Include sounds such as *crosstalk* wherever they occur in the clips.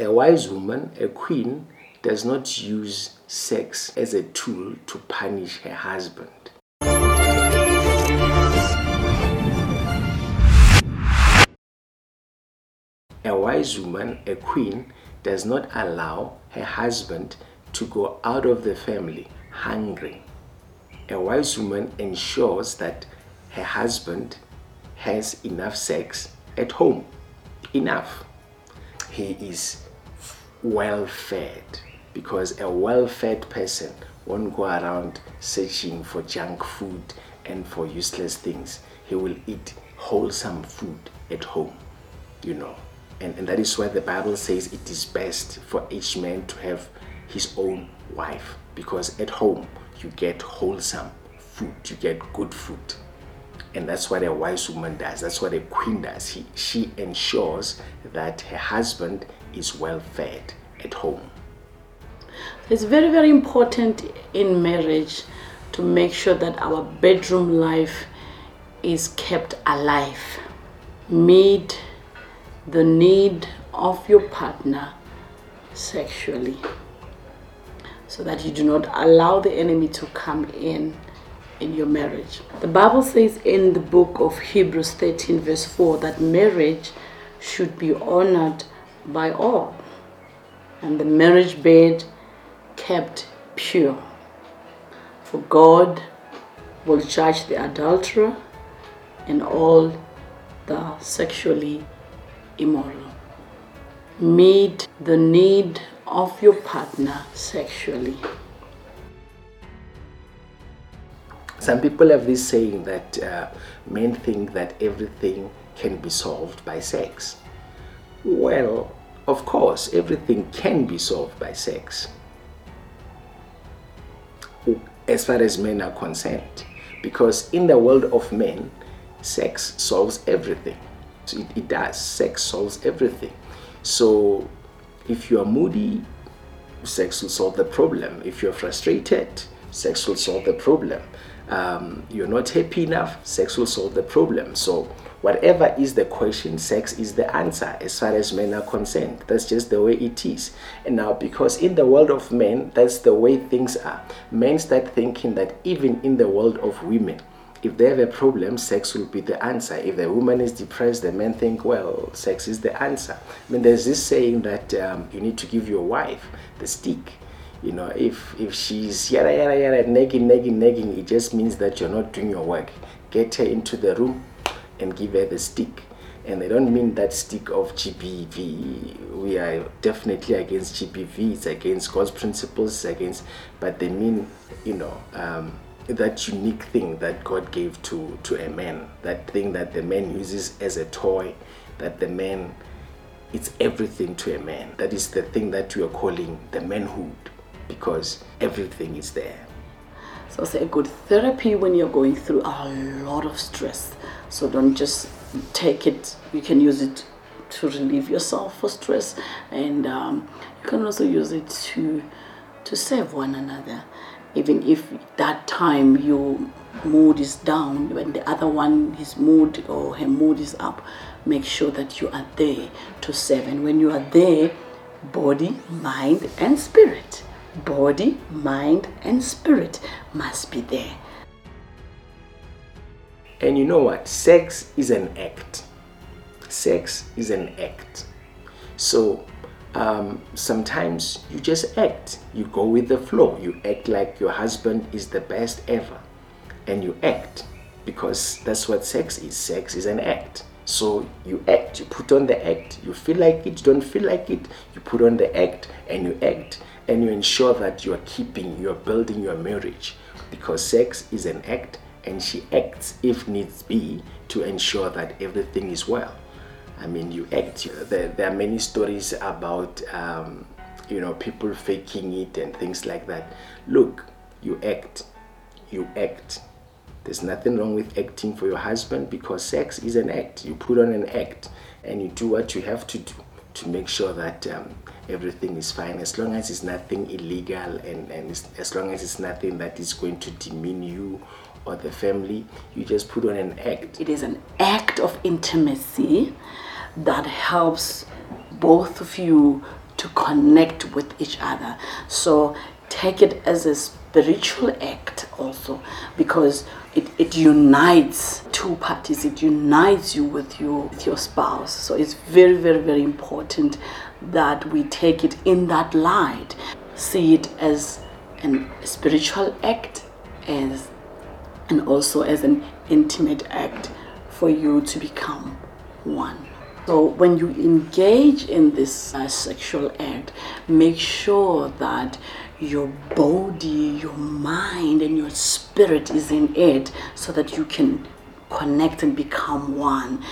A wise woman, a queen, does not use sex as a tool to punish her husband. A wise woman, a queen, does not allow her husband to go out of the family hungry. A wise woman ensures that her husband has enough sex at home. Enough. He is well fed because a well fed person won't go around searching for junk food and for useless things. He will eat wholesome food at home, you know. And, and that is why the Bible says it is best for each man to have his own wife because at home you get wholesome food, you get good food. And that's what a wise woman does. That's what a queen does. He, she ensures that her husband is well fed at home. It's very, very important in marriage to make sure that our bedroom life is kept alive. Meet the need of your partner sexually so that you do not allow the enemy to come in in your marriage. The Bible says in the book of Hebrews 13, verse 4, that marriage should be honored by all, and the marriage bed kept pure. For God will judge the adulterer and all the sexually immoral. Meet the need of your partner sexually. Some people have this saying that uh, men think that everything can be solved by sex. Well, of course, everything can be solved by sex, as far as men are concerned. Because in the world of men, sex solves everything. It, it does. Sex solves everything. So if you are moody, sex will solve the problem. If you're frustrated, sex will solve the problem. Um, you're not happy enough, sex will solve the problem. So, whatever is the question, sex is the answer as far as men are concerned. That's just the way it is. And now, because in the world of men, that's the way things are, men start thinking that even in the world of women, if they have a problem, sex will be the answer. If the woman is depressed, the men think, well, sex is the answer. I mean, there's this saying that um, you need to give your wife the stick. You know, if if she's yada yada yada nagging, nagging, nagging, it just means that you're not doing your work. Get her into the room and give her the stick. And they don't mean that stick of GBV. We are definitely against GBV. It's against God's principles. Against, but they mean, you know. Um, that unique thing that God gave to, to a man, that thing that the man uses as a toy, that the man, it's everything to a man. That is the thing that we are calling the manhood because everything is there. So it's a good therapy when you're going through a lot of stress. So don't just take it, you can use it to relieve yourself for stress. And um, you can also use it to to save one another. Even if that time your mood is down when the other one his mood or her mood is up make sure that you are there to serve. And when you are there body mind and spirit. Body mind and spirit must be there and you know what sex is an act sex is an act so um, sometimes you just act. You go with the flow. You act like your husband is the best ever. And you act because that's what sex is. Sex is an act. So you act, you put on the act. You feel like it, you don't feel like it. You put on the act and you act and you ensure that you are keeping, you are building your marriage because sex is an act and she acts if needs be to ensure that everything is well. I mean, you act. There, there are many stories about, um, you know, people faking it and things like that. Look, you act. You act. There's nothing wrong with acting for your husband because sex is an act. You put on an act and you do what you have to do to make sure that um, everything is fine as long as it's nothing illegal and, and as long as it's nothing that is going to demean you or the family you just put on an act. It is an act of intimacy that helps both of you to connect with each other. So take it as a spiritual act also because it, it unites two parties. It unites you with your with your spouse. So it's very very very important that we take it in that light. See it as an spiritual act as and also as an intimate act for you to become one. So when you engage in this uh, sexual act make sure that your body, your mind, and your spirit is in it so that you can connect and become one.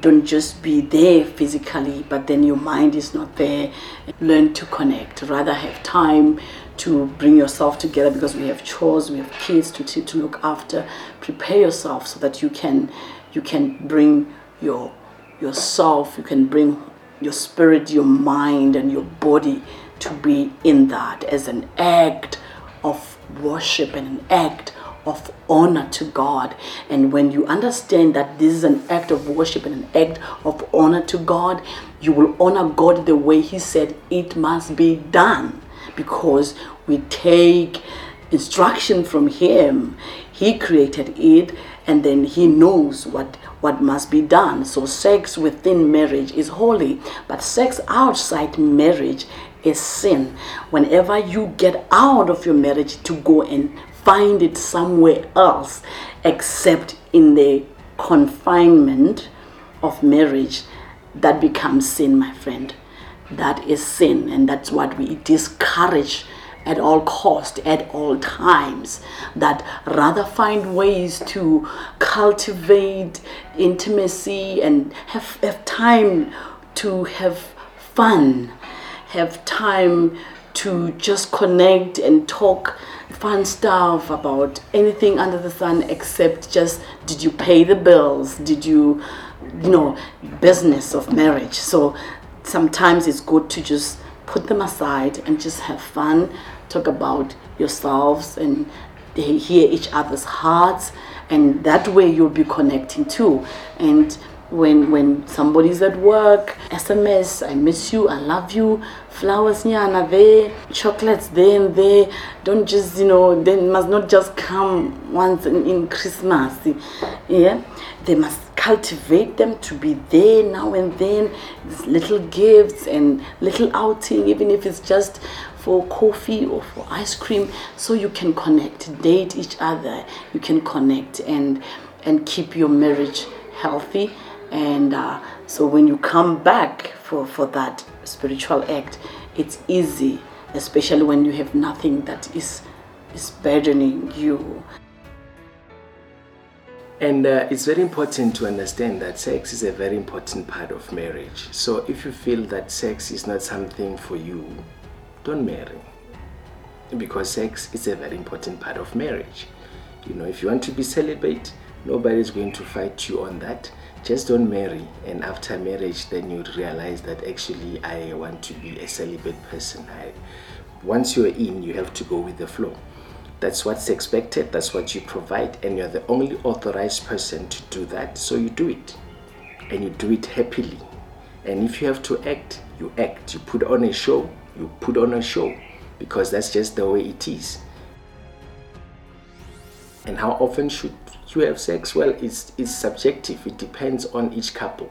Don't just be there physically, but then your mind is not there. Learn to connect. Rather, have time to bring yourself together because we have chores, we have kids to, to, to look after. Prepare yourself so that you can you can bring your yourself, you can bring your spirit, your mind, and your body to be in that as an act of worship and an act of honor to God. And when you understand that this is an act of worship and an act of honor to God, you will honor God the way He said it must be done because we take instruction from Him. He created it and then He knows what what must be done. So, sex within marriage is holy, but sex outside marriage is sin. Whenever you get out of your marriage to go and find it somewhere else except in the confinement of marriage, that becomes sin, my friend. That is sin, and that's what we discourage at all cost at all times that rather find ways to cultivate intimacy and have, have time to have fun have time to just connect and talk fun stuff about anything under the sun except just did you pay the bills? Did you you know business of marriage? So sometimes it's good to just put them aside and just have fun talk about yourselves and hear each other's hearts and that way you'll be connecting too. And when when somebody's at work sms i miss you i love you flowers nyana there chocolates there and there. Don't just you know they must not just come once in, in christmas yeah? They must cultivate them to be there now and then. Little gifts and little outing even if it's just for coffee or for ice cream so you can connect date each other. You can connect and and keep your marriage healthy and uh, so when you come back for, for that spiritual act, it's easy, especially when you have nothing that is, is burdening you. And uh, it's very important to understand that sex is a very important part of marriage. So if you feel that sex is not something for you, don't marry. Because sex is a very important part of marriage. You know, if you want to be celibate, nobody's going to fight you on that just don't marry and after marriage then you realize that actually i want to be a celibate person. I, once you're in you have to go with the flow. That's what's expected that's what you provide and you're the only authorized person to do that so you do it. And you do it happily. And if you have to act you act. You put on a show you put on a show because that's just the way it is. And how often should you have sex? Well, it's, it's subjective. It depends on each couple.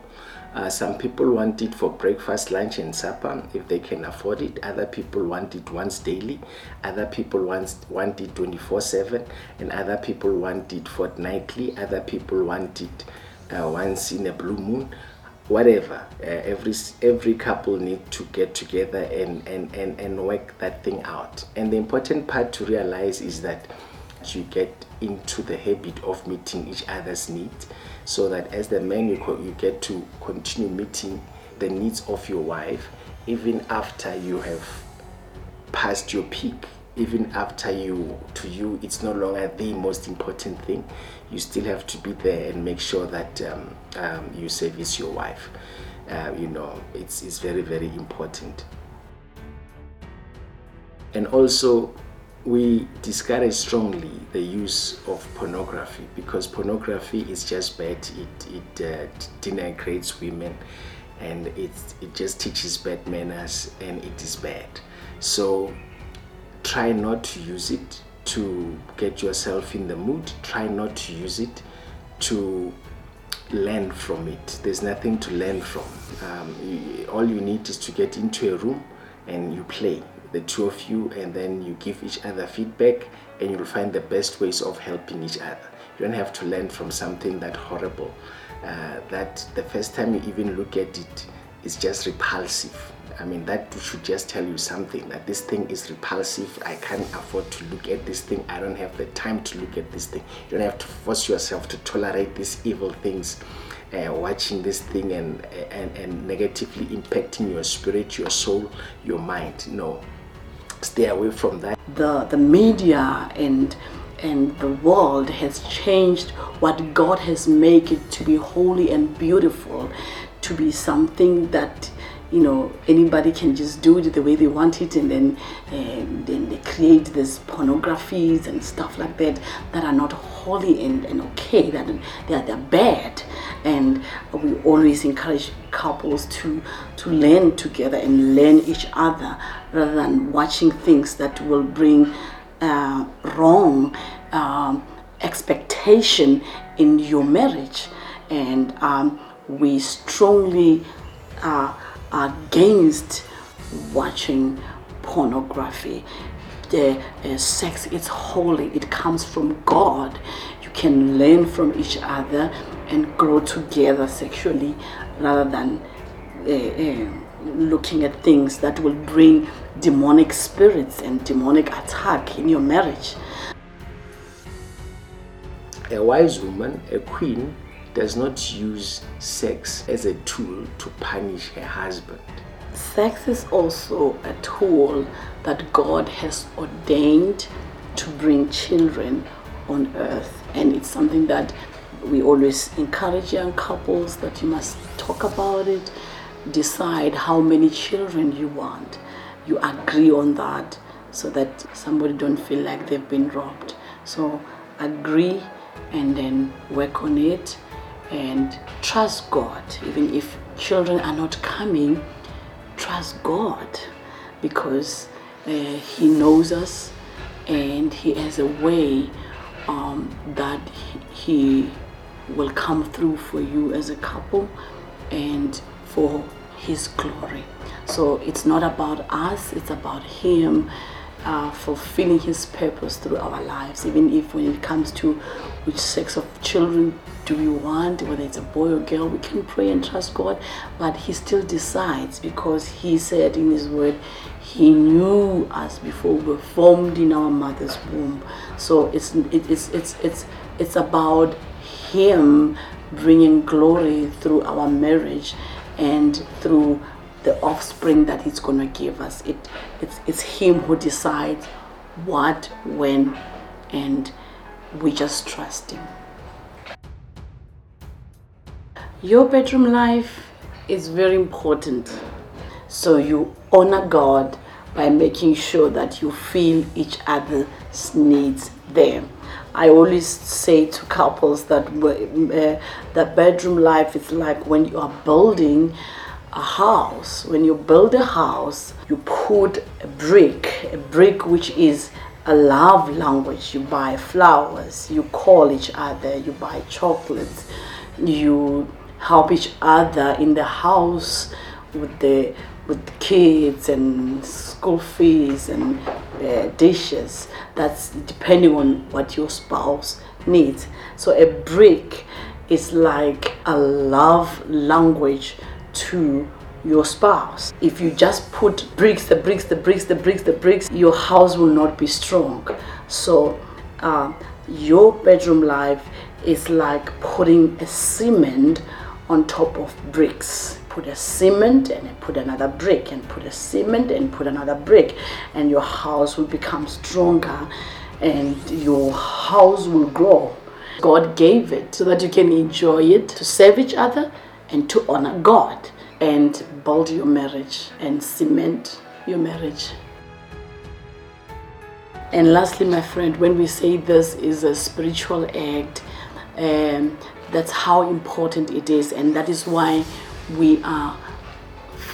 Uh, some people want it for breakfast, lunch, and supper if they can afford it. Other people want it once daily. Other people want, want it 24 7. And other people want it fortnightly. Other people want it uh, once in a blue moon. Whatever. Uh, every, every couple need to get together and, and, and, and work that thing out. And the important part to realize is that you get into the habit of meeting each other's needs so that as the man you, co- you get to continue meeting the needs of your wife even after you have passed your peak even after you to you it's no longer the most important thing. You still have to be there and make sure that um, um, you service your wife. Uh, you know it's, it's very very important. And also we discourage strongly the use of pornography because pornography is just bad. It, it uh, denigrates women and it it just teaches bad manners and it is bad. So try not to use it to get yourself in the mood. Try not to use it to learn from it. There's nothing to learn from. Um, all you need is to get into a room and you play, the two of you, and then you give each other feedback and you'll find the best ways of helping each other. You don't have to learn from something that horrible. Uh, that the first time you even look at it is just repulsive. I mean, that should just tell you something that this thing is repulsive. I can't afford to look at this thing. I don't have the time to look at this thing. You don't have to force yourself to tolerate these evil things. Uh, watching this thing and, and and negatively impacting your spirit, your soul, your mind. No, stay away from that. The the media and and the world has changed what God has made it to be holy and beautiful, to be something that you know anybody can just do it the way they want it and then and then they create these pornographies and stuff like that that are not holy and, and okay that they are they're bad. And we always encourage couples to to learn together and learn each other rather than watching things that will bring uh, wrong um, expectation in your marriage. And um, we strongly uh, against watching pornography. The uh, sex is holy, it comes from God. You can learn from each other and grow together sexually rather than uh, uh, looking at things that will bring demonic spirits and demonic attack in your marriage. A wise woman, a queen, does not use sex as a tool to punish her husband. Sex is also a tool that God has ordained to bring children on earth, and it's something that we always encourage young couples that you must talk about it, decide how many children you want. You agree on that so that somebody don't feel like they've been robbed. So agree and then work on it and trust God. Even if children are not coming, trust God because uh, He knows us and He has a way um, that He will come through for you as a couple and for His glory. So it's not about us, it's about Him uh, fulfilling His purpose through our lives, even if when it comes to which sex of children do we want, whether it's a boy or girl, we can pray and trust God, but He still decides because He said in His Word, He knew us before we were formed in our mother's womb. So it's it, it's it's it's it's about Him bringing glory through our marriage and through the offspring that He's going to give us. It it's it's Him who decides what, when, and we just trust Him. Your bedroom life is very important. So you honor God by making sure that you feel each other's needs there. I always say to couples that uh, the bedroom life is like when you are building a house. When you build a house, you put a brick, a brick which is a love language. You buy flowers, you call each other, you buy chocolates, you help each other in the house with the with kids and school fees and uh, dishes. That's depending on what your spouse needs. So a brick is like a love language to your spouse. If you just put bricks, the bricks, the bricks, the bricks, the bricks, your house will not be strong. So uh, your bedroom life is like putting a cement on top of bricks. Put a cement and put another brick and put a cement and put another brick and your house will become stronger and your house will grow. God gave it so that you can enjoy it, to serve each other and to honor God and build your marriage and cement your marriage. And lastly, my friend, when we say this is a spiritual act, um, that's how important it is, and that is why we are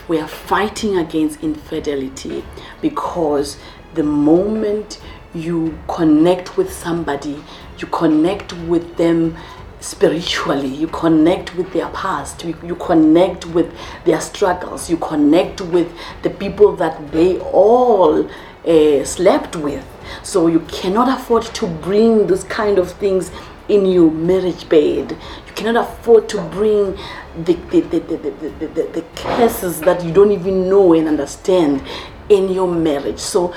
we are fighting against infidelity because the moment you connect with somebody, you connect with them spiritually, you connect with their past, you, connect with their struggles, you connect with the people that they all uh, slept with. So you cannot afford to bring those kind of things in your marriage bed. You cannot afford to bring the, the, the, the, the, the, the, the curses that you don't even know and understand in your marriage. So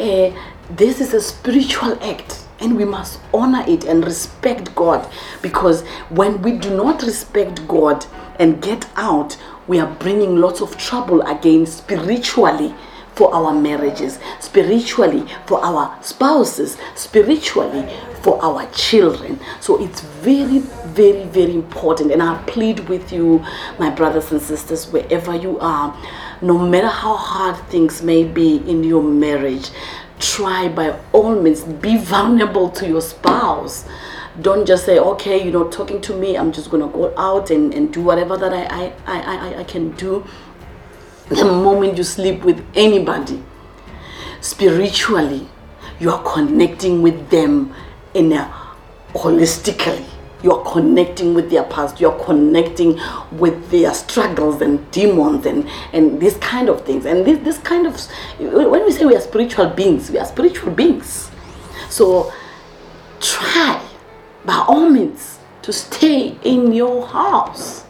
uh, this is a spiritual act and we must honor it and respect God because when we do not respect God and get out, we are bringing lots of trouble again spiritually for our marriages, spiritually for our spouses, spiritually for our children. So it's very, very, very important. And I plead with you, my brothers and sisters, wherever you are, no matter how hard things may be in your marriage, try by all means be vulnerable to your spouse. Don't just say okay you know talking to me i'm just gonna go out and, and do whatever that I, I, I, I can do. The moment you sleep with anybody spiritually you are connecting with them in a holistically you're connecting with their past. You're connecting with their struggles and demons and and these kind of things. And this, this kind of when we say we are spiritual beings we are spiritual beings. So try by all means to stay in your house.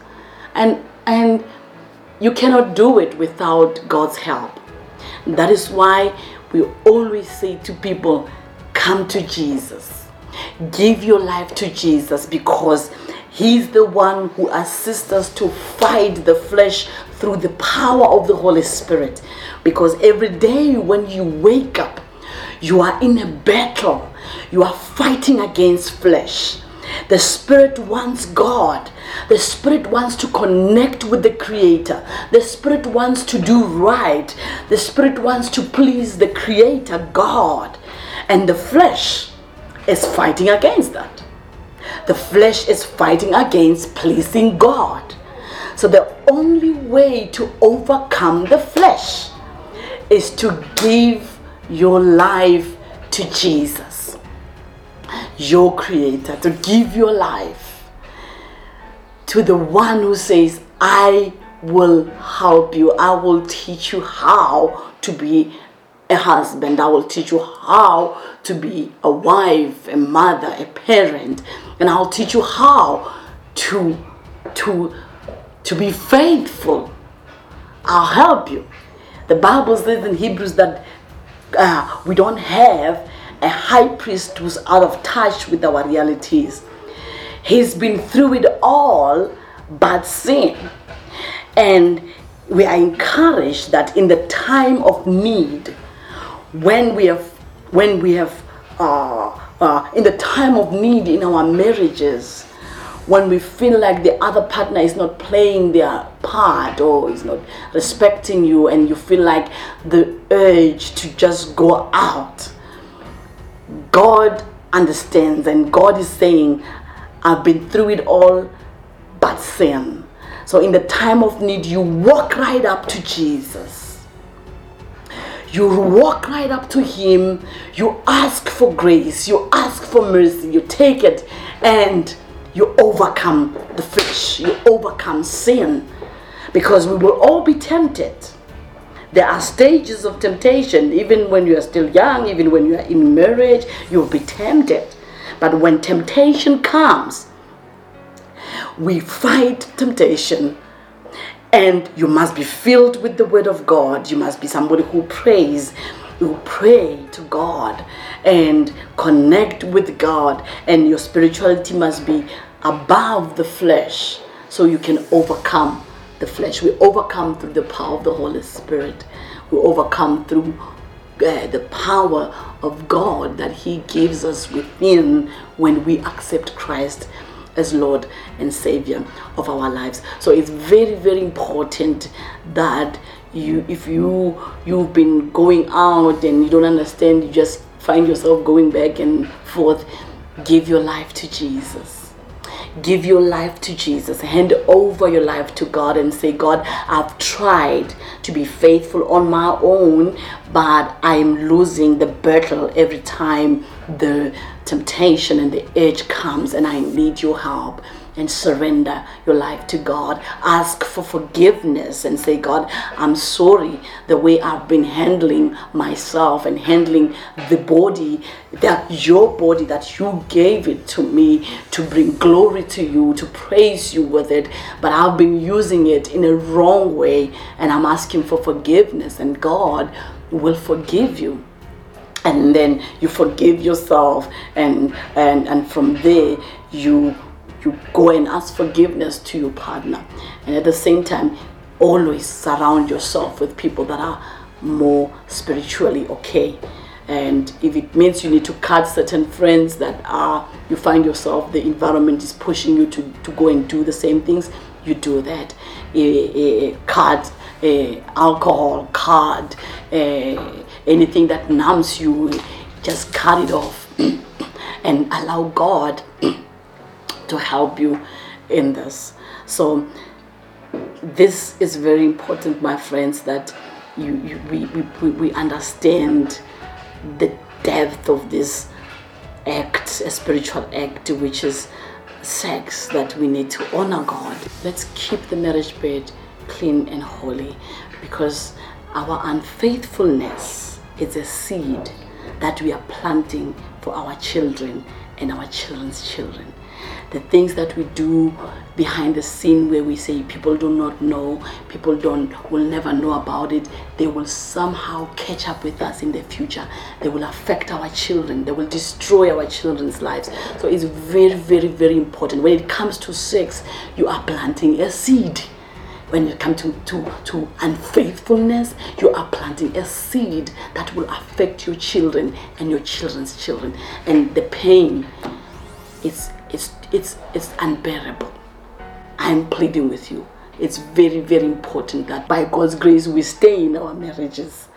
And and you cannot do it without god's help. That is why we always say to people come to jesus Give your life to Jesus because He's the one who assists us to fight the flesh through the power of the Holy Spirit. Because every day when you wake up, you are in a battle, you are fighting against flesh. The Spirit wants God. The Spirit wants to connect with the Creator. The Spirit wants to do right. The Spirit wants to please the Creator, God. And the flesh is fighting against that. The flesh is fighting against pleasing God. So the only way to overcome the flesh is to give your life to Jesus, your creator, to give your life to the one who says, I will help you, I will teach you how to be a husband. I will teach you how to be a wife, a mother, a parent, and I'll teach you how to to to be faithful. I'll help you. The Bible says in Hebrews that uh, we don't have a high priest who's out of touch with our realities. He's been through it all but sin. And we are encouraged that in the time of need, when we have when we have uh, uh, in the time of need in our marriages when we feel like the other partner is not playing their part or is not respecting you and you feel like the urge to just go out god understands and god is saying i've been through it all but sin. So in the time of need you walk right up to jesus you walk right up to him you ask for grace you ask for mercy you take it and you overcome the flesh you overcome sin. Because we will all be tempted. There are stages of temptation even when you are still young even when you are in marriage you'll be tempted. But when temptation comes we fight temptation and you must be filled with the word of God. You must be somebody who prays, who pray to God and connect with God. And your spirituality must be above the flesh so you can overcome the flesh. We overcome through the power of the Holy Spirit. We overcome through uh, the power of God that He gives us within when we accept Christ as Lord and Savior of our lives. So it's very, very important that you, if you you've been going out and you don't understand, you just find yourself going back and forth. Give your life to Jesus. give your life to Jesus, hand over your life to God, and say, God, I've tried to be faithful on my own, but I'm losing the battle every time the temptation and the urge comes, and I need your help and surrender your life to God. Ask for forgiveness and say, God, I'm sorry the way I've been handling myself and handling the body, that your body, that you gave it to me to bring glory to you, to praise you with it. But I've been using it in a wrong way and I'm asking for forgiveness, and God will forgive you and then you forgive yourself and and and from there you you go and ask forgiveness to your partner. And at the same time, always surround yourself with people that are more spiritually okay. And if it means you need to cut certain friends that are, you find yourself, the environment is pushing you to, to go and do the same things, you do that. A, a cut a alcohol, cut anything that numbs you, just cut it off *clears throat* and allow God *clears throat* to help you in this. So this is very important, my friends, that you, you we, we, we understand the depth of this act, a spiritual act, which is sex, that we need to honor God. Let's keep the marriage bed clean and holy because our unfaithfulness is a seed that we are planting for our children and our children's children the things that we do behind the scene where we say people do not know, people don't will never know about it, they will somehow catch up with us in the future. They will affect our children, they will destroy our children's lives. So it's very, very, very important. When it comes to sex, you are planting a seed when you come to, to, to unfaithfulness, you are planting a seed that will affect your children and your children's children. And the pain is it's it's it's unbearable. I'm pleading with you. It's very, very important that by God's grace we stay in our marriages